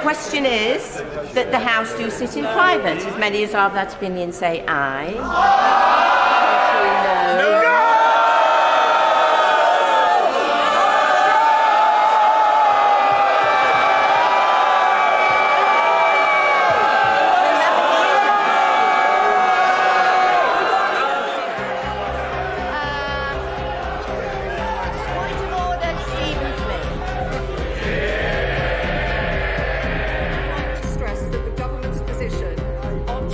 question is that the House do sit in private. As many as are of that opinion say aye. No.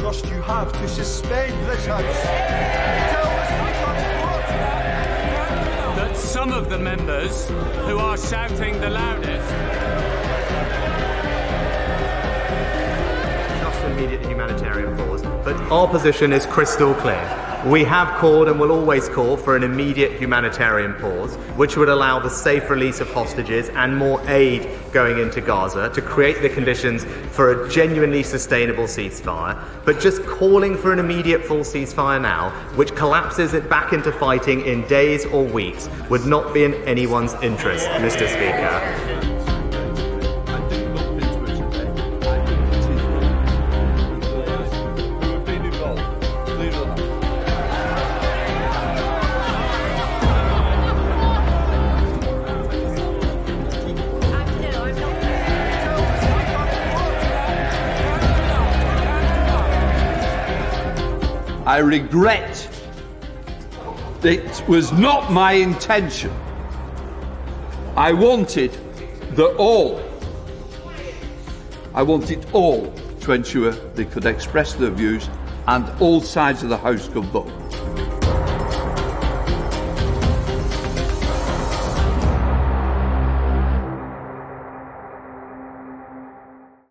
Trust you have to suspend this House? Us we can that some of the members who are shouting the loudest humanitarian pause, but our position is crystal clear. We have called and will always call for an immediate humanitarian pause, which would allow the safe release of hostages and more aid going into Gaza to create the conditions for a genuinely sustainable ceasefire. But just calling for an immediate full ceasefire now, which collapses it back into fighting in days or weeks, would not be in anyone's interest, Mr. Speaker. I regret it was not my intention. I wanted the all. I wanted all to ensure they could express their views and all sides of the House could vote.